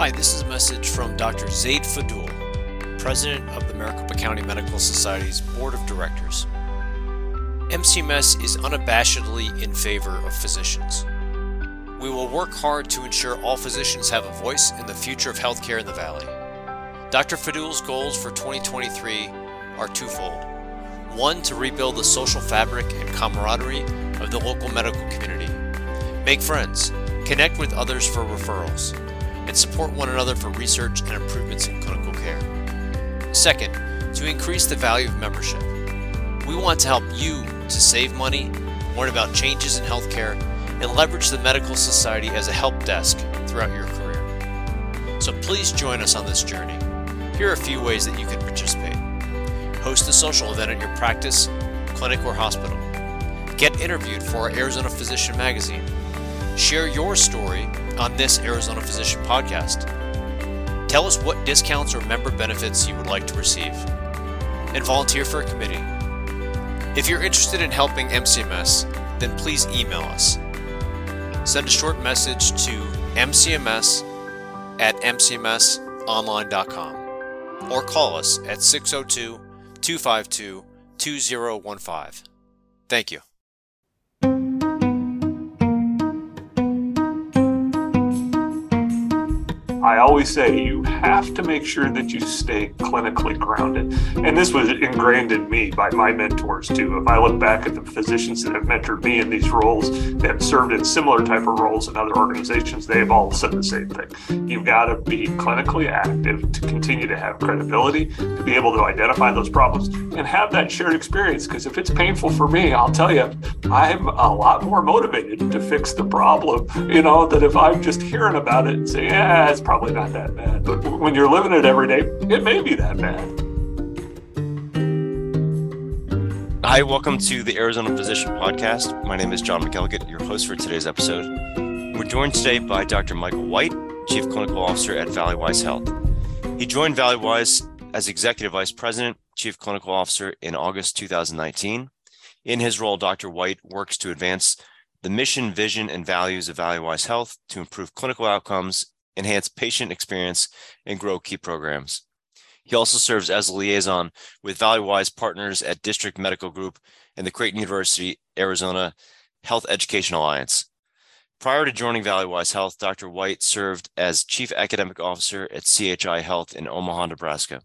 Hi, this is a message from Dr. Zaid Fadul, President of the Maricopa County Medical Society's Board of Directors. MCMS is unabashedly in favor of physicians. We will work hard to ensure all physicians have a voice in the future of healthcare in the Valley. Dr. Fadul's goals for 2023 are twofold. One, to rebuild the social fabric and camaraderie of the local medical community. Make friends, connect with others for referrals, and support one another for research and improvements in clinical care. Second, to increase the value of membership. We want to help you to save money, learn about changes in healthcare, and leverage the Medical Society as a help desk throughout your career. So please join us on this journey. Here are a few ways that you can participate. Host a social event at your practice, clinic, or hospital. Get interviewed for our Arizona Physician magazine. Share your story on this Arizona Physician podcast. Tell us what discounts or member benefits you would like to receive. And volunteer for a committee. If you're interested in helping MCMS, then please email us send a short message to mcms at mcmsonline.com or call us at 602 252 2015. Thank you. I always say you have to make sure that you stay clinically grounded. And this was ingrained in me by my mentors too. If I look back at the physicians that have mentored me in these roles that have served in similar type of roles in other organizations, they have all said the same thing. You've got to be clinically active to continue to have credibility, to be able to identify those problems and have that shared experience. Because if it's painful for me, I'll tell you, I'm a lot more motivated to fix the problem, you know, that if I'm just hearing about it and saying, yeah, it's probably not that bad. But when you're living it every day, it may be that bad. Hi, welcome to the Arizona Physician Podcast. My name is John McElligott, your host for today's episode. We're joined today by Dr. Michael White, Chief Clinical Officer at Valleywise Health. He joined Valleywise as Executive Vice President, Chief Clinical Officer in August 2019. In his role, Dr. White works to advance the mission, vision, and values of Valleywise Health to improve clinical outcomes enhance patient experience, and grow key programs. He also serves as a liaison with Valleywise partners at District Medical Group and the Creighton University Arizona Health Education Alliance. Prior to joining Valleywise Health, Dr. White served as Chief Academic Officer at CHI Health in Omaha, Nebraska,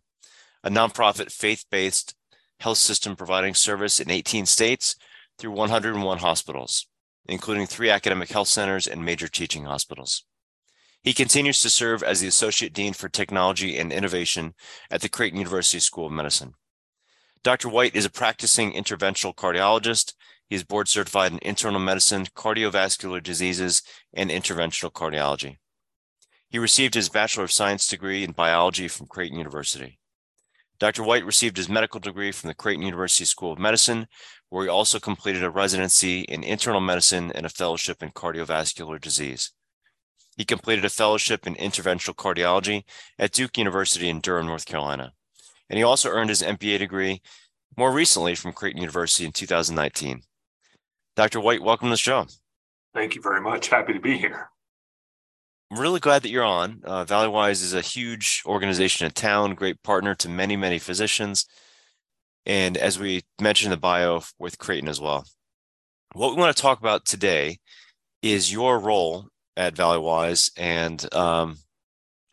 a nonprofit faith based health system providing service in 18 states through 101 hospitals, including three academic health centers and major teaching hospitals. He continues to serve as the Associate Dean for Technology and Innovation at the Creighton University School of Medicine. Dr. White is a practicing interventional cardiologist. He is board certified in internal medicine, cardiovascular diseases, and interventional cardiology. He received his Bachelor of Science degree in biology from Creighton University. Dr. White received his medical degree from the Creighton University School of Medicine, where he also completed a residency in internal medicine and a fellowship in cardiovascular disease. He completed a fellowship in interventional cardiology at Duke University in Durham, North Carolina. And he also earned his MBA degree more recently from Creighton University in 2019. Dr. White, welcome to the show. Thank you very much. Happy to be here. I'm really glad that you're on. Uh, Valleywise is a huge organization in town, great partner to many, many physicians. And as we mentioned in the bio with Creighton as well. What we want to talk about today is your role at Valleywise and um,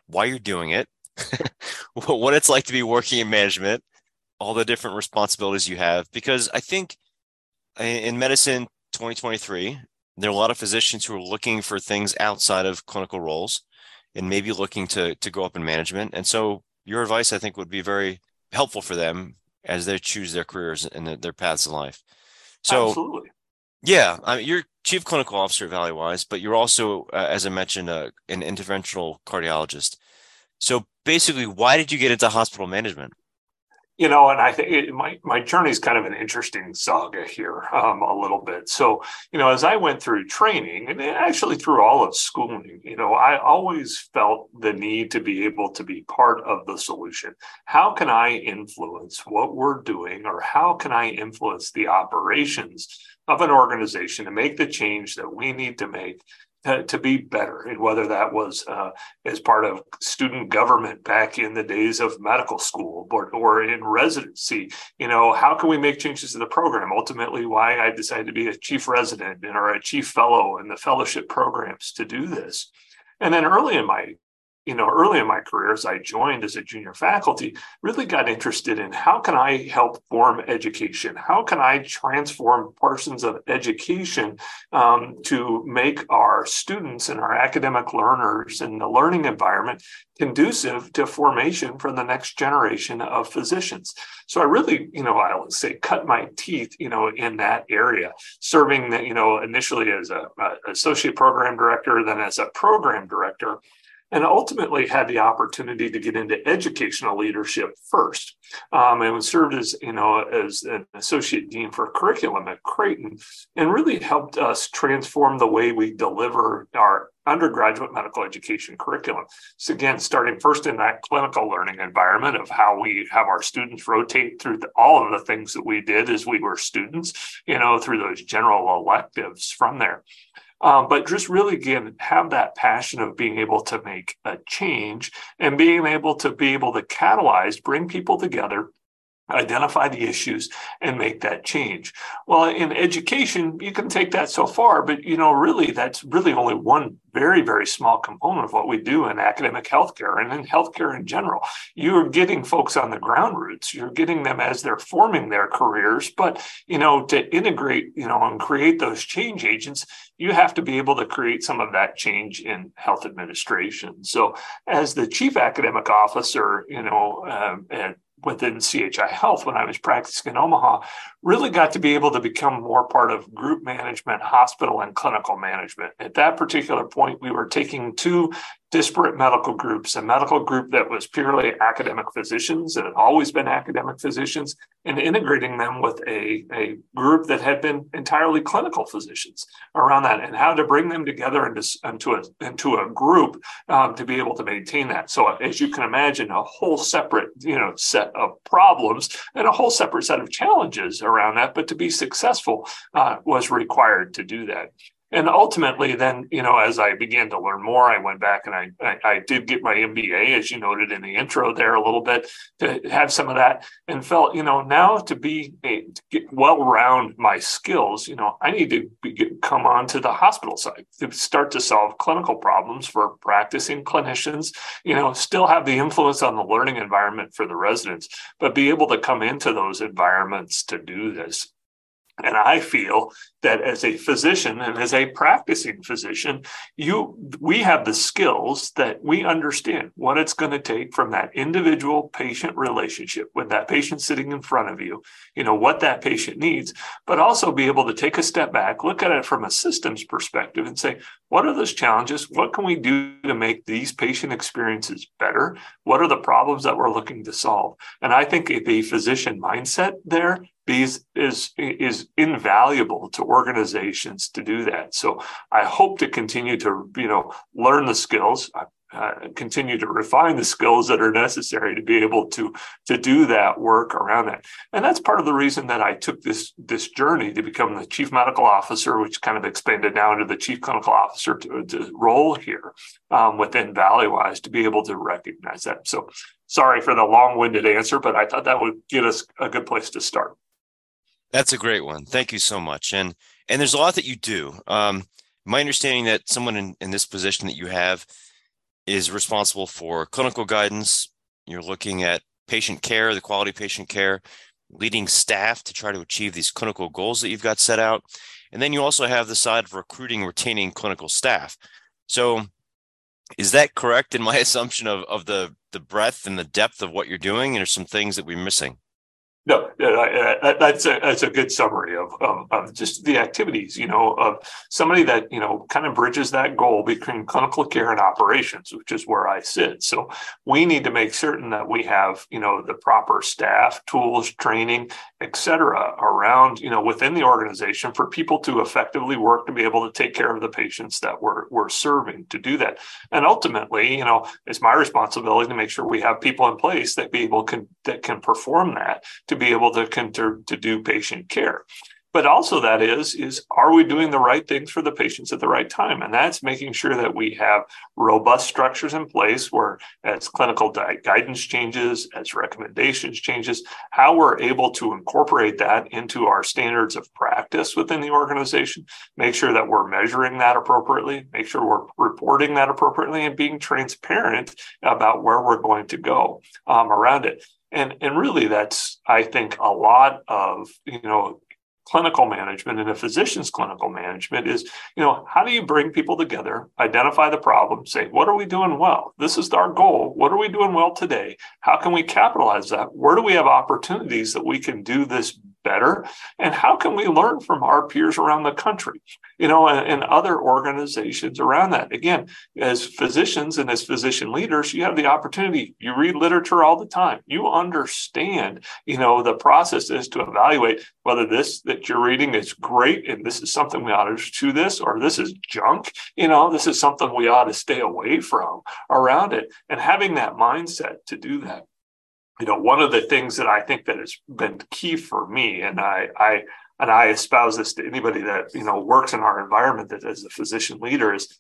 why you're doing it, what it's like to be working in management, all the different responsibilities you have. Because I think in medicine 2023, there are a lot of physicians who are looking for things outside of clinical roles and maybe looking to to go up in management. And so your advice, I think, would be very helpful for them as they choose their careers and their paths in life. So, Absolutely. Yeah, I mean, you're chief clinical officer at Valleywise, but you're also, uh, as I mentioned, uh, an interventional cardiologist. So basically, why did you get into hospital management? You know, and I think my my journey is kind of an interesting saga here, um, a little bit. So, you know, as I went through training and actually through all of schooling, you know, I always felt the need to be able to be part of the solution. How can I influence what we're doing, or how can I influence the operations of an organization to make the change that we need to make to, to be better. And whether that was uh, as part of student government back in the days of medical school or, or in residency, you know, how can we make changes to the program? Ultimately, why I decided to be a chief resident and or a chief fellow in the fellowship programs to do this. And then early in my you know, early in my career, as I joined as a junior faculty, really got interested in how can I help form education? How can I transform portions of education um, to make our students and our academic learners and the learning environment conducive to formation for the next generation of physicians? So I really, you know, I would say cut my teeth, you know, in that area, serving, you know, initially as a, a associate program director, then as a program director and ultimately had the opportunity to get into educational leadership first. Um, and served as you know as an associate dean for curriculum at Creighton, and really helped us transform the way we deliver our undergraduate medical education curriculum. So again, starting first in that clinical learning environment of how we have our students rotate through the, all of the things that we did as we were students, you know, through those general electives from there. Um, but just really again have that passion of being able to make a change and being able to be able to catalyze, bring people together identify the issues and make that change. Well in education you can take that so far but you know really that's really only one very very small component of what we do in academic healthcare and in healthcare in general. You're getting folks on the ground roots. You're getting them as they're forming their careers but you know to integrate you know and create those change agents you have to be able to create some of that change in health administration. So as the chief academic officer you know um, at within CHI Health when I was practicing in Omaha, really got to be able to become more part of group management, hospital, and clinical management. At that particular point, we were taking two disparate medical groups, a medical group that was purely academic physicians and had always been academic physicians, and integrating them with a, a group that had been entirely clinical physicians around that, and how to bring them together into, into, a, into a group um, to be able to maintain that. So, as you can imagine, a whole separate you know set of problems and a whole separate set of challenges around that, but to be successful uh, was required to do that and ultimately then you know as i began to learn more i went back and I, I, I did get my mba as you noted in the intro there a little bit to have some of that and felt you know now to be to get well round my skills you know i need to be, come on to the hospital side to start to solve clinical problems for practicing clinicians you know still have the influence on the learning environment for the residents but be able to come into those environments to do this. And I feel that as a physician and as a practicing physician, you we have the skills that we understand what it's going to take from that individual patient relationship with that patient sitting in front of you, you know, what that patient needs, but also be able to take a step back, look at it from a systems perspective and say, what are those challenges? What can we do to make these patient experiences better? What are the problems that we're looking to solve? And I think the physician mindset there is is is invaluable to organizations to do that. So I hope to continue to you know learn the skills. Uh, continue to refine the skills that are necessary to be able to to do that work around that and that's part of the reason that i took this this journey to become the chief medical officer which kind of expanded now into the chief clinical officer to, to role here um, within valleywise to be able to recognize that so sorry for the long-winded answer but i thought that would get us a good place to start that's a great one. Thank you so much. And and there's a lot that you do. Um, my understanding that someone in, in this position that you have is responsible for clinical guidance. You're looking at patient care, the quality patient care, leading staff to try to achieve these clinical goals that you've got set out. And then you also have the side of recruiting, retaining clinical staff. So is that correct in my assumption of, of the, the breadth and the depth of what you're doing? And there's some things that we're missing. No, uh, uh, uh, that's a that's a good summary of, of, of just the activities. You know, of somebody that you know kind of bridges that goal between clinical care and operations, which is where I sit. So we need to make certain that we have you know the proper staff, tools, training, et cetera, around you know within the organization for people to effectively work to be able to take care of the patients that we're we're serving. To do that, and ultimately, you know, it's my responsibility to make sure we have people in place that be able can that can perform that to be able to, to, to do patient care. But also that is is are we doing the right things for the patients at the right time? And that's making sure that we have robust structures in place where as clinical guidance changes as recommendations changes how we're able to incorporate that into our standards of practice within the organization make sure that we're measuring that appropriately make sure we're reporting that appropriately and being transparent about where we're going to go um, around it. And and really that's i think a lot of you know clinical management and a physician's clinical management is you know how do you bring people together identify the problem say what are we doing well? This is our goal. What are we doing well today? How can we capitalize that? Where do we have opportunities that we can do this better? And how can we learn from our peers around the country you know and, and, other organizations around that? Again as physicians and as physician leaders you have the opportunity. You read literature all the time. You understand you know the process is to evaluate whether this that you're reading is great and this is something we ought to do this or this is junk you know this is something we ought to stay away from around it. And having that mindset to do that you know, one of the things that I think that has been key for me, and I, I and I espouse this to anybody that you know works in our environment that as a physician leader is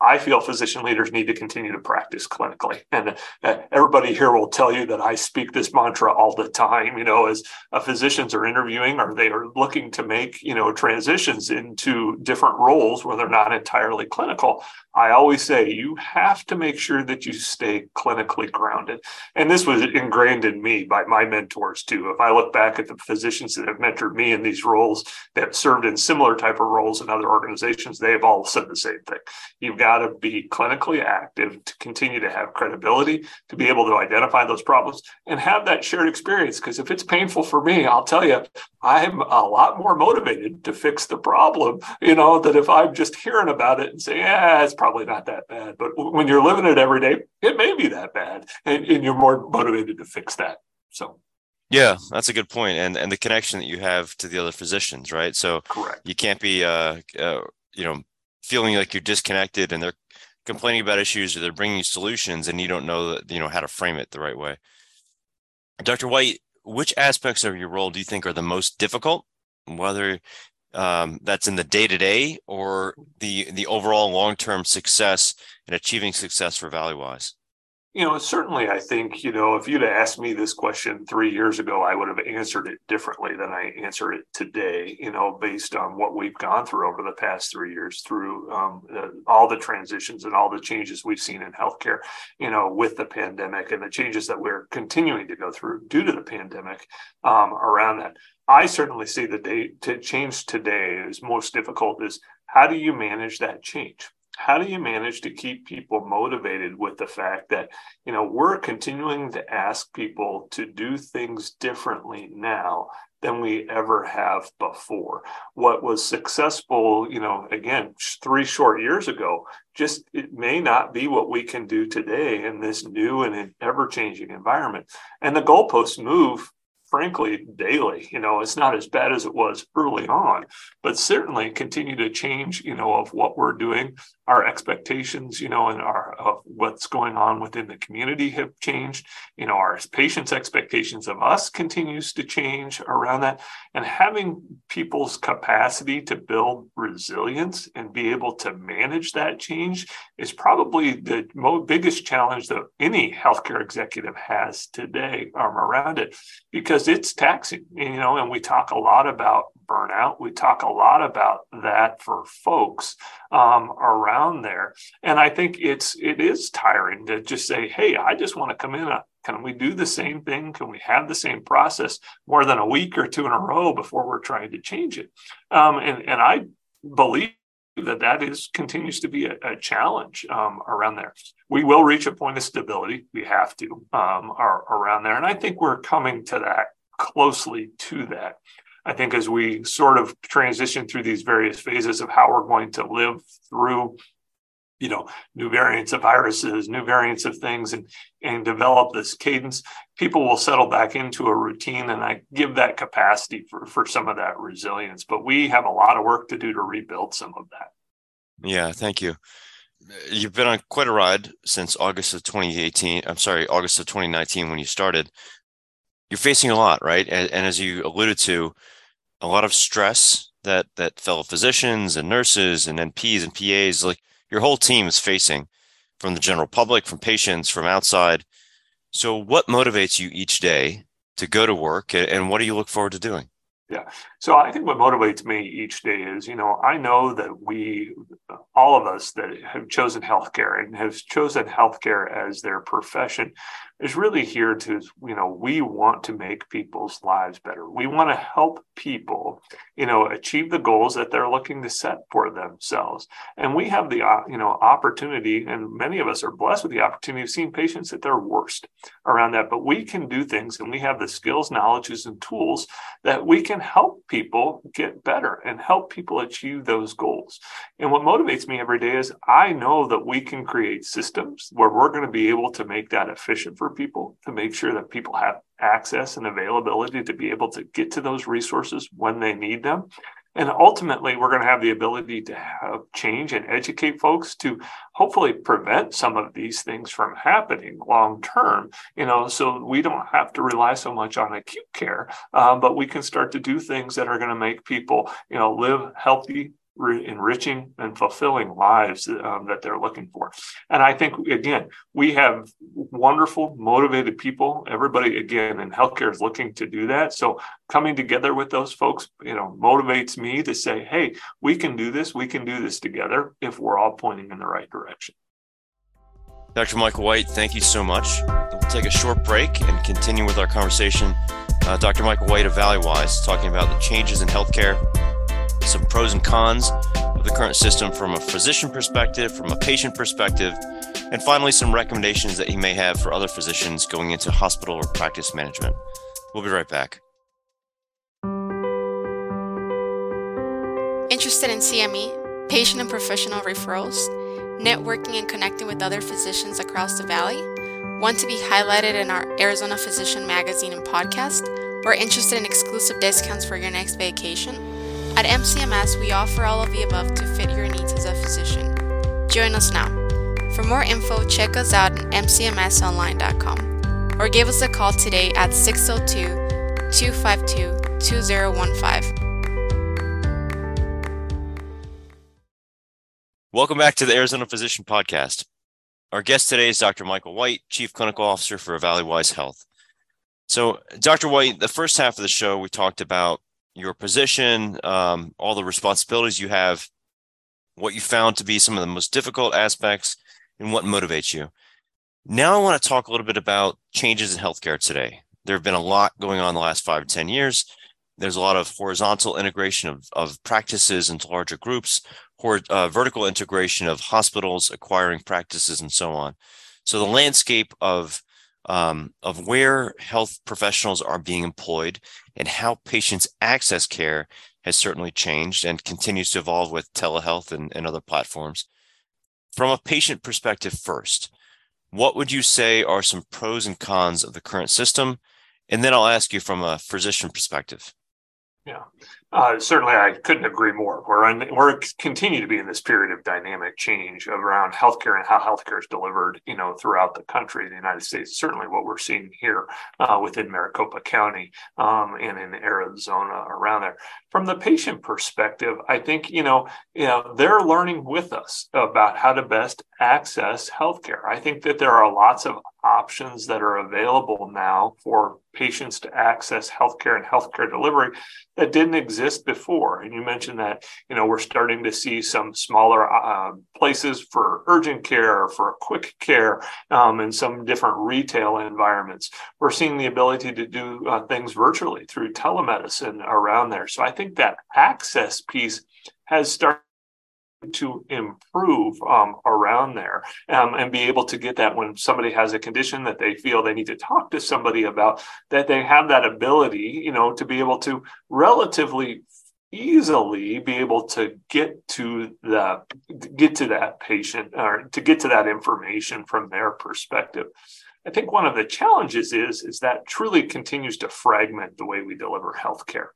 I feel physician leaders need to continue to practice clinically. And uh, everybody here will tell you that I speak this mantra all the time, you know, as uh, physicians are interviewing or they are looking to make, you know, transitions into different roles where they're not entirely clinical. I always say you have to make sure that you stay clinically grounded. And this was ingrained in me by my mentors too. If I look back at the physicians that have mentored me in these roles that served in similar type of roles in other organizations, they've all said the same thing. You've got got to be clinically active to continue to have credibility, to be able to identify those problems and have that shared experience. Because if it's painful for me, I'll tell you, I'm a lot more motivated to fix the problem, you know, that if I'm just hearing about it and saying, yeah, it's probably not that bad. But when you're living it every day, it may be that bad. And, and you're more motivated to fix that. So. Yeah, that's a good point, and and the connection that you have to the other physicians, right? So correct. You can't be, uh, uh, you know, feeling like you're disconnected and they're complaining about issues or they're bringing solutions and you don't know you know how to frame it the right way. Dr white which aspects of your role do you think are the most difficult whether um, that's in the day to day or the the overall long term success and achieving success for Valleywise you know, certainly, I think, you know, if you'd asked me this question three years ago, I would have answered it differently than I answer it today, you know, based on what we've gone through over the past three years through um, all the transitions and all the changes we've seen in healthcare, you know, with the pandemic and the changes that we're continuing to go through due to the pandemic um, around that. I certainly see the day to change today is most difficult is how do you manage that change? How do you manage to keep people motivated with the fact that you know we're continuing to ask people to do things differently now than we ever have before? What was successful you know again three short years ago just it may not be what we can do today in this new and ever changing environment. And the goalposts move frankly daily you know it's not as bad as it was early on but certainly continue to change you know of what we're doing. Our expectations, you know, and our of what's going on within the community have changed. You know, our patients' expectations of us continues to change around that, and having people's capacity to build resilience and be able to manage that change is probably the biggest challenge that any healthcare executive has today um, around it, because it's taxing. You know, and we talk a lot about burnout. We talk a lot about that for folks um, around there, and I think it's it is tiring to just say, "Hey, I just want to come in. Uh, can we do the same thing? Can we have the same process more than a week or two in a row before we're trying to change it?" Um, and and I believe that that is continues to be a, a challenge um, around there. We will reach a point of stability. We have to um, are, around there, and I think we're coming to that closely to that. I think as we sort of transition through these various phases of how we're going to live through, you know, new variants of viruses, new variants of things, and and develop this cadence, people will settle back into a routine, and I give that capacity for for some of that resilience. But we have a lot of work to do to rebuild some of that. Yeah, thank you. You've been on quite a ride since August of 2018. I'm sorry, August of 2019 when you started you're facing a lot, right? And, and, as you alluded to, a lot of stress that that fellow physicians and nurses and NPs and PAs, like your whole team is facing from the general public, from patients, from outside. So, what motivates you each day to go to work, and what do you look forward to doing? Yeah. So I think what motivates me each day is, you know, I know that we, all of us that have chosen healthcare and have chosen healthcare as their profession, is really here to, you know, we want to make people's lives better. We want to help people, you know, achieve the goals that they're looking to set for themselves. And we have the, uh, you know, opportunity, and many of us are blessed with the opportunity of seeing patients at their worst around that. But we can do things and we have the skills, knowledges, and tools that we can help people get better and help people achieve those goals. And what motivates me every day is I know that we can create systems where we're going to be able to make that efficient for people to make sure that people have access and availability to be able to get to those resources when they need them. And ultimately, we're going to have the ability to have change and educate folks to hopefully prevent some of these things from happening long term. You know, so we don't have to rely so much on acute care, um, but we can start to do things that are going to make people, you know, live healthy, enriching and fulfilling lives um, that they're looking for. And I think, again, we have wonderful, motivated people. Everybody, again, in healthcare is looking to do that. So coming together with those folks, you know, motivates me to say, hey, we can do this. We can do this together if we're all pointing in the right direction. Dr. Michael White, thank you so much. We'll take a short break and continue with our conversation. Uh, Dr. Michael White of Valleywise talking about the changes in healthcare some pros and cons of the current system from a physician perspective, from a patient perspective, and finally, some recommendations that he may have for other physicians going into hospital or practice management. We'll be right back. Interested in CME, patient and professional referrals, networking and connecting with other physicians across the valley? Want to be highlighted in our Arizona Physician magazine and podcast? Or interested in exclusive discounts for your next vacation? At MCMS, we offer all of the above to fit your needs as a physician. Join us now. For more info, check us out at mcmsonline.com or give us a call today at 602 252 2015. Welcome back to the Arizona Physician Podcast. Our guest today is Dr. Michael White, Chief Clinical Officer for Valleywise Health. So, Dr. White, the first half of the show, we talked about your position, um, all the responsibilities you have, what you found to be some of the most difficult aspects, and what motivates you. Now, I want to talk a little bit about changes in healthcare today. There have been a lot going on the last five to 10 years. There's a lot of horizontal integration of, of practices into larger groups, or, uh, vertical integration of hospitals acquiring practices, and so on. So, the landscape of um, of where health professionals are being employed and how patients access care has certainly changed and continues to evolve with telehealth and, and other platforms. From a patient perspective, first, what would you say are some pros and cons of the current system? And then I'll ask you from a physician perspective. Yeah, uh, certainly I couldn't agree more. We're in, we're continue to be in this period of dynamic change around healthcare and how healthcare is delivered, you know, throughout the country, the United States. Certainly, what we're seeing here uh, within Maricopa County um, and in Arizona around there. From the patient perspective, I think you know, you know, they're learning with us about how to best access healthcare. I think that there are lots of options that are available now for patients to access healthcare and healthcare delivery that didn't exist before. And you mentioned that, you know, we're starting to see some smaller uh, places for urgent care, for quick care, um, and some different retail environments. We're seeing the ability to do uh, things virtually through telemedicine around there. So I think that access piece has started to improve um, around there um, and be able to get that when somebody has a condition that they feel they need to talk to somebody about that they have that ability you know to be able to relatively easily be able to get to the get to that patient or to get to that information from their perspective. I think one of the challenges is is that truly continues to fragment the way we deliver healthcare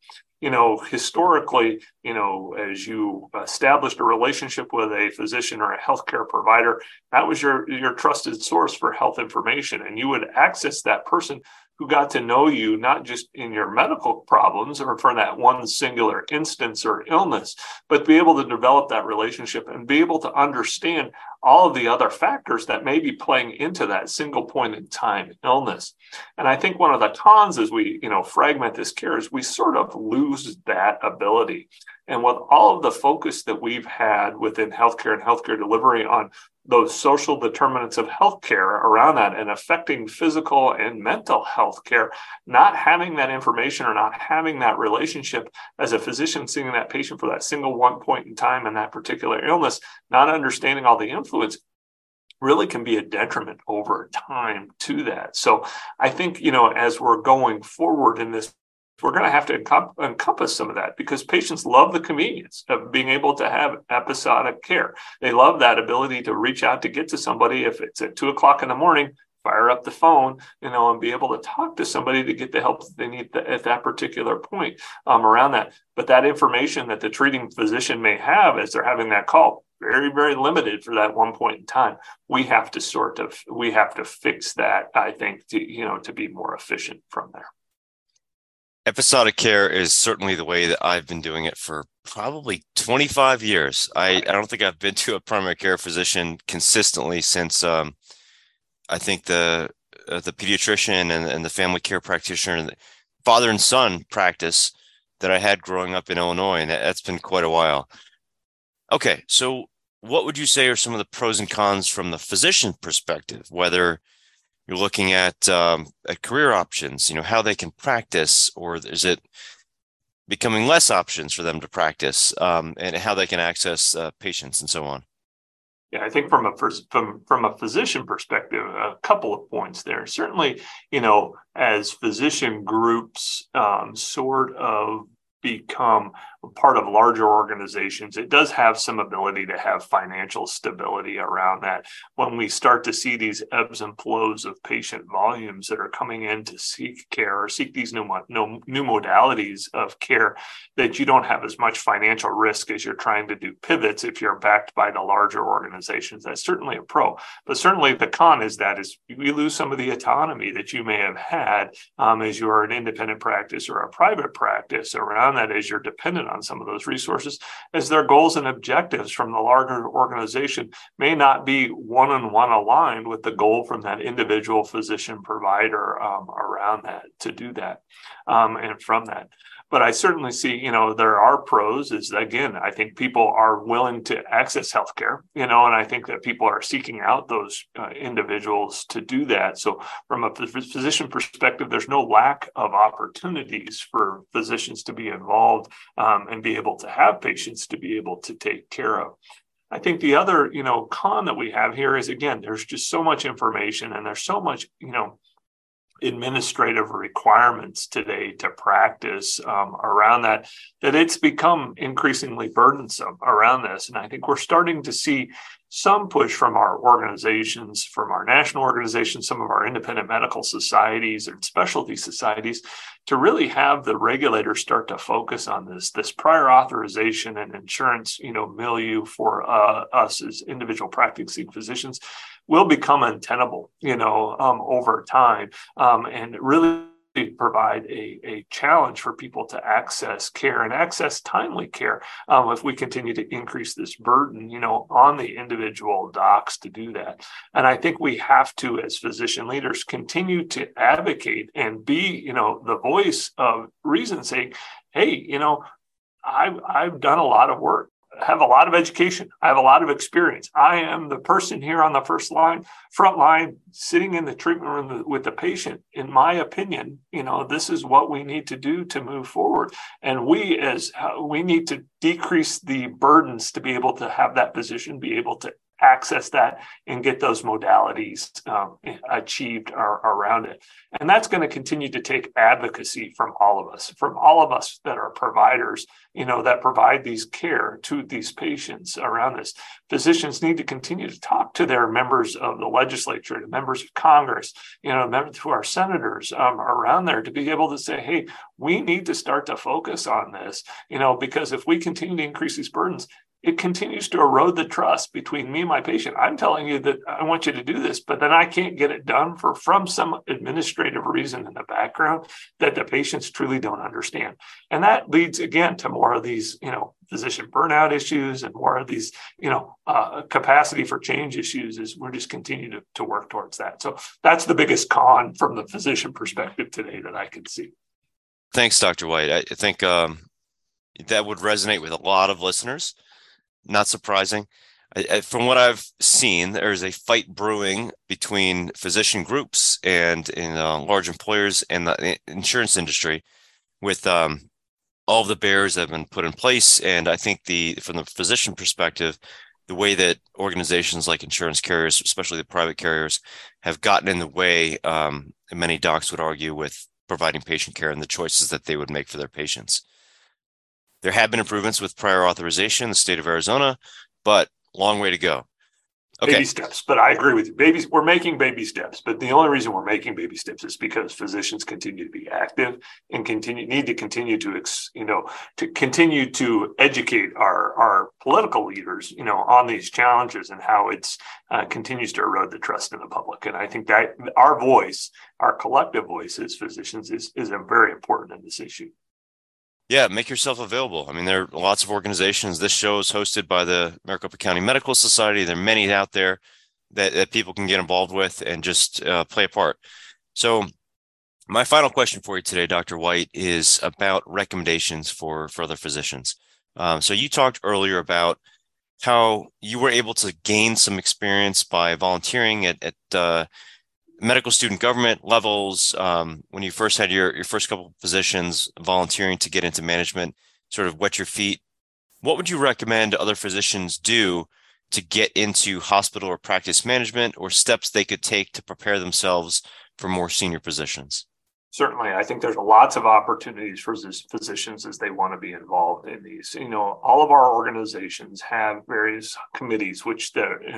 you know, historically, you know, as you established a relationship with a physician or a healthcare provider, that was your your trusted source for health information, and you would access that person who got to know you not just in your medical problems or for that one singular instance or illness, but be able to develop that relationship and be able to understand all of the other factors that may be playing into that single point in time illness. And I think one of the cons as we, you know, fragment this care is we sort of lose that ability. And with all of the focus that we've had within healthcare and healthcare delivery on those social determinants of healthcare around that and affecting physical and mental health care, not having that information or not having that relationship as a physician seeing that patient for that single one point in time in that particular illness, not understanding all the influence really can be a detriment over time to that. So I think, you know, as we're going forward in this we're going to have to encompass some of that because patients love the convenience of being able to have episodic care. They love that ability to reach out to get to somebody if it's at two o'clock in the morning, fire up the phone, you know, and be able to talk to somebody to get the help that they need at that particular point um, around that. But that information that the treating physician may have as they're having that call, very, very limited for that one point in time. We have to sort of, we have to fix that, I think, to, you know, to be more efficient from there episodic care is certainly the way that I've been doing it for probably 25 years. I, I don't think I've been to a primary care physician consistently since um, I think the uh, the pediatrician and, and the family care practitioner and the father and son practice that I had growing up in Illinois, and that's been quite a while. Okay, so what would you say are some of the pros and cons from the physician perspective, whether you're looking at um, at career options you know how they can practice or is it becoming less options for them to practice um, and how they can access uh, patients and so on yeah, I think from a from from a physician perspective, a couple of points there. Certainly, you know, as physician groups um, sort of become part of larger organizations, it does have some ability to have financial stability around that. When we start to see these ebbs and flows of patient volumes that are coming in to seek care or seek these new, new, new modalities of care, that you don't have as much financial risk as you're trying to do pivots if you're backed by the larger organizations. That's certainly a pro. But certainly the con is that is you lose some of the autonomy that you may have had um, as you are an independent practice or a private practice around that as you're dependent on some of those resources, as their goals and objectives from the larger organization may not be one on one aligned with the goal from that individual physician provider um, around that to do that um, and from that but I certainly see, you know, there are pros. Is again, I think people are willing to access healthcare, you know, and I think that people are seeking out those uh, individuals to do that. So, from a physician perspective, there's no lack of opportunities for physicians to be involved um, and be able to have patients to be able to take care of. I think the other, you know, con that we have here is again, there's just so much information and there's so much, you know, administrative requirements today to practice um, around that that it's become increasingly burdensome around this. And i think we're starting to see some push from our organizations from our national organizations some of our independent medical societies and specialty societies to really have the regulators start to focus on this this prior authorization and insurance you know milieu for uh, us as individual practicing physicians will become untenable, you know, um, over time, um, and really provide a, a challenge for people to access care and access timely care um, if we continue to increase this burden you know on the individual docs to do that. And i think we have to as physician leaders continue to advocate and be you know the voice of reason saying hey you know I've, I've done a lot of work have a lot of education. I have a lot of experience. I am the person here on the first line, front line, sitting in the treatment room with the patient. In my opinion, you know, this is what we need to do to move forward. And we, as uh, we need to decrease the burdens to be able to have that position, be able to access that and get those modalities um, achieved or, around it. And that's going to continue to take advocacy from all of us, from all of us that are providers, you know, that provide these care to these patients around this. Physicians need to continue to talk to their members of the legislature, the members of Congress, you know, members to our senators um, around there to be able to say, hey, we need to start to focus on this, you know, because if we continue to increase these burdens, it continues to erode the trust between me and my patient. I'm telling you that I want you to do this, but then I can't get it done for from some administrative reason in the background that the patients truly don't understand. And that leads again to more of these, you know, physician burnout issues and more of these, you know, uh, capacity for change issues is we're just continuing to, to work towards that. So that's the biggest con from the physician perspective today that I can see. Thanks, Dr. White. I think um, that would resonate with a lot of listeners not surprising. I, from what I've seen, there's a fight brewing between physician groups and in uh, large employers and the insurance industry, with um, all the barriers that have been put in place. And I think the from the physician perspective, the way that organizations like insurance carriers, especially the private carriers, have gotten in the way, um, many docs would argue, with providing patient care and the choices that they would make for their patients. There have been improvements with prior authorization in the state of Arizona, but long way to go. Okay. Baby steps, but I agree with you. Babies, we're making baby steps, but the only reason we're making baby steps is because physicians continue to be active and continue need to continue to, you know, to continue to educate our our political leaders, you know, on these challenges and how it's uh, continues to erode the trust in the public. And I think that our voice, our collective voice as physicians, is is very important in this issue. Yeah, make yourself available. I mean, there are lots of organizations. This show is hosted by the Maricopa County Medical Society. There are many out there that, that people can get involved with and just uh, play a part. So, my final question for you today, Dr. White, is about recommendations for, for other physicians. Um, so, you talked earlier about how you were able to gain some experience by volunteering at, at uh, medical student government levels um, when you first had your, your first couple positions volunteering to get into management sort of wet your feet what would you recommend other physicians do to get into hospital or practice management or steps they could take to prepare themselves for more senior positions certainly i think there's lots of opportunities for physicians as they want to be involved in these. You know all of our organizations have various committees which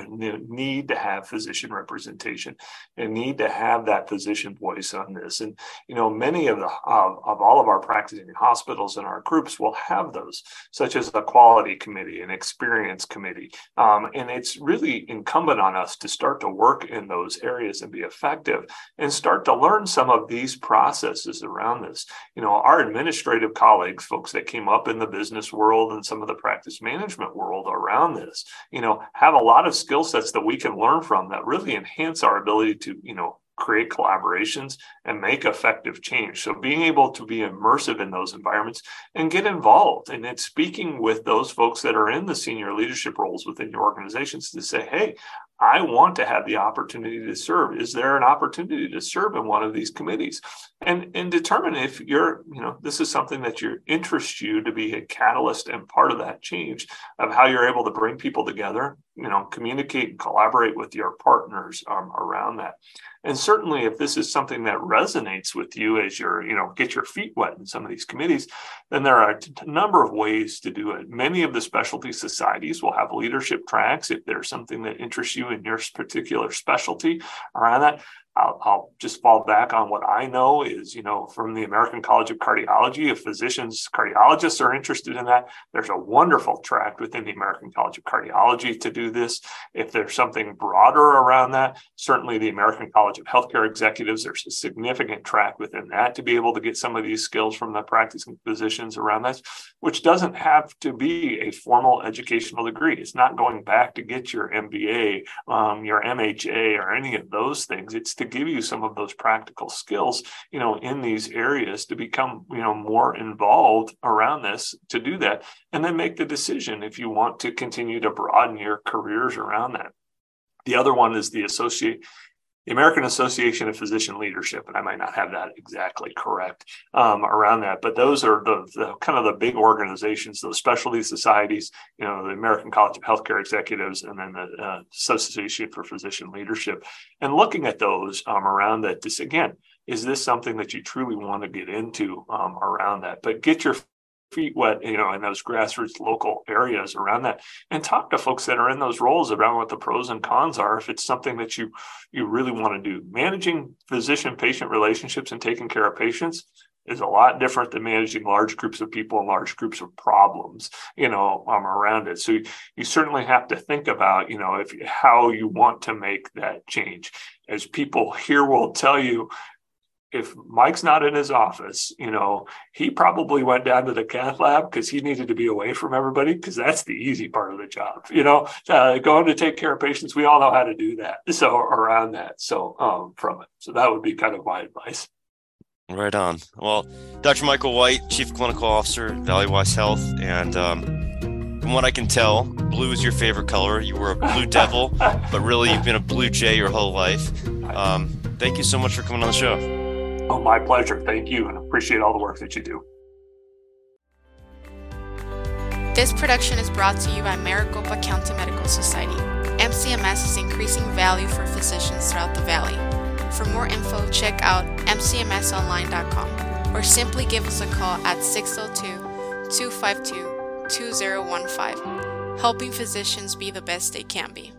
need to have physician representation and need to have that physician voice on this. And you know many of the of, of all of our practicing hospitals and our groups will have those such as a quality committee an experience committee. Um, and it's really incumbent on us to start to work in those areas and be effective and start to learn some of these processes processes around this. You know, our administrative colleagues, folks that came up in the business world and some of the practice management world around this, you know, have a lot of skill sets that we can learn from that really enhance our ability to, you know, create collaborations and make effective change. So being able to be immersive in those environments and get involved and it's speaking with those folks that are in the senior leadership roles within your organizations to say, hey, I want to have the opportunity to serve. Is there an opportunity to serve in one of these committees? And and determine if you're, you know, this is something that you interests you to be a catalyst and part of that change of how you're able to bring people together, you know, communicate and collaborate with your partners um, around that. And certainly, if this is something that resonates with you as you're, you know, get your feet wet in some of these committees, then there are a number of ways to do it. Many of the specialty societies will have leadership tracks if there's something that interests you in your particular specialty around that. I'll, I'll, just fall back on what I know is, you know, from the American College of Cardiology. If physicians, cardiologists are interested in that, there's a wonderful track within the American College of Cardiology to do this. If there's something broader around that, certainly the American College of Healthcare Executives, there's a significant track within that to be able to get some of these skills from the practicing physicians around this, which doesn't have to be a formal educational degree. It's not going back to get your MBA, um, your MHA, or any of those things. It's to give you some of those practical skills, you know, in these areas to become, you know, more involved around this to do that. And then make the decision if you want to continue to broaden your careers around that. The other one is the associate the American Association of Physician Leadership, and I might not have that exactly correct um, around that, but those are the, the, kind of the big organizations, those specialty societies, you know, the American College of Healthcare Executives, and then the uh, Association for Physician Leadership, and looking at those um, around that. This again, is this something that you truly want to get into um, around that? But get your feet wet, you know, in those grassroots local areas around that, and talk to folks that are in those roles about what the pros and cons are. If it's something that you you really want to do, managing physician patient relationships and taking care of patients is a lot different than managing large groups of people and large groups of problems, you know, um, around it. So you, you certainly have to think about, you know, if how you want to make that change. As people here will tell you, if Mike's not in his office, you know, he probably went down to the cath lab because he needed to be away from everybody because that's the easy part of the job. You know, uh, going to take care of patients, we all know how to do that. So around that, so um, from it, so that would be kind of my advice. Right on. Well, Dr. Michael White, Chief Clinical Officer, Valleywise Health, and um, from what I can tell, blue is your favorite color. You were a blue devil, but really you've been a blue jay your whole life. Um, thank you so much for coming on the show. Oh, my pleasure. Thank you, and appreciate all the work that you do. This production is brought to you by Maricopa County Medical Society. MCMS is increasing value for physicians throughout the valley. For more info, check out mcmsonline.com or simply give us a call at 602 252 2015, helping physicians be the best they can be.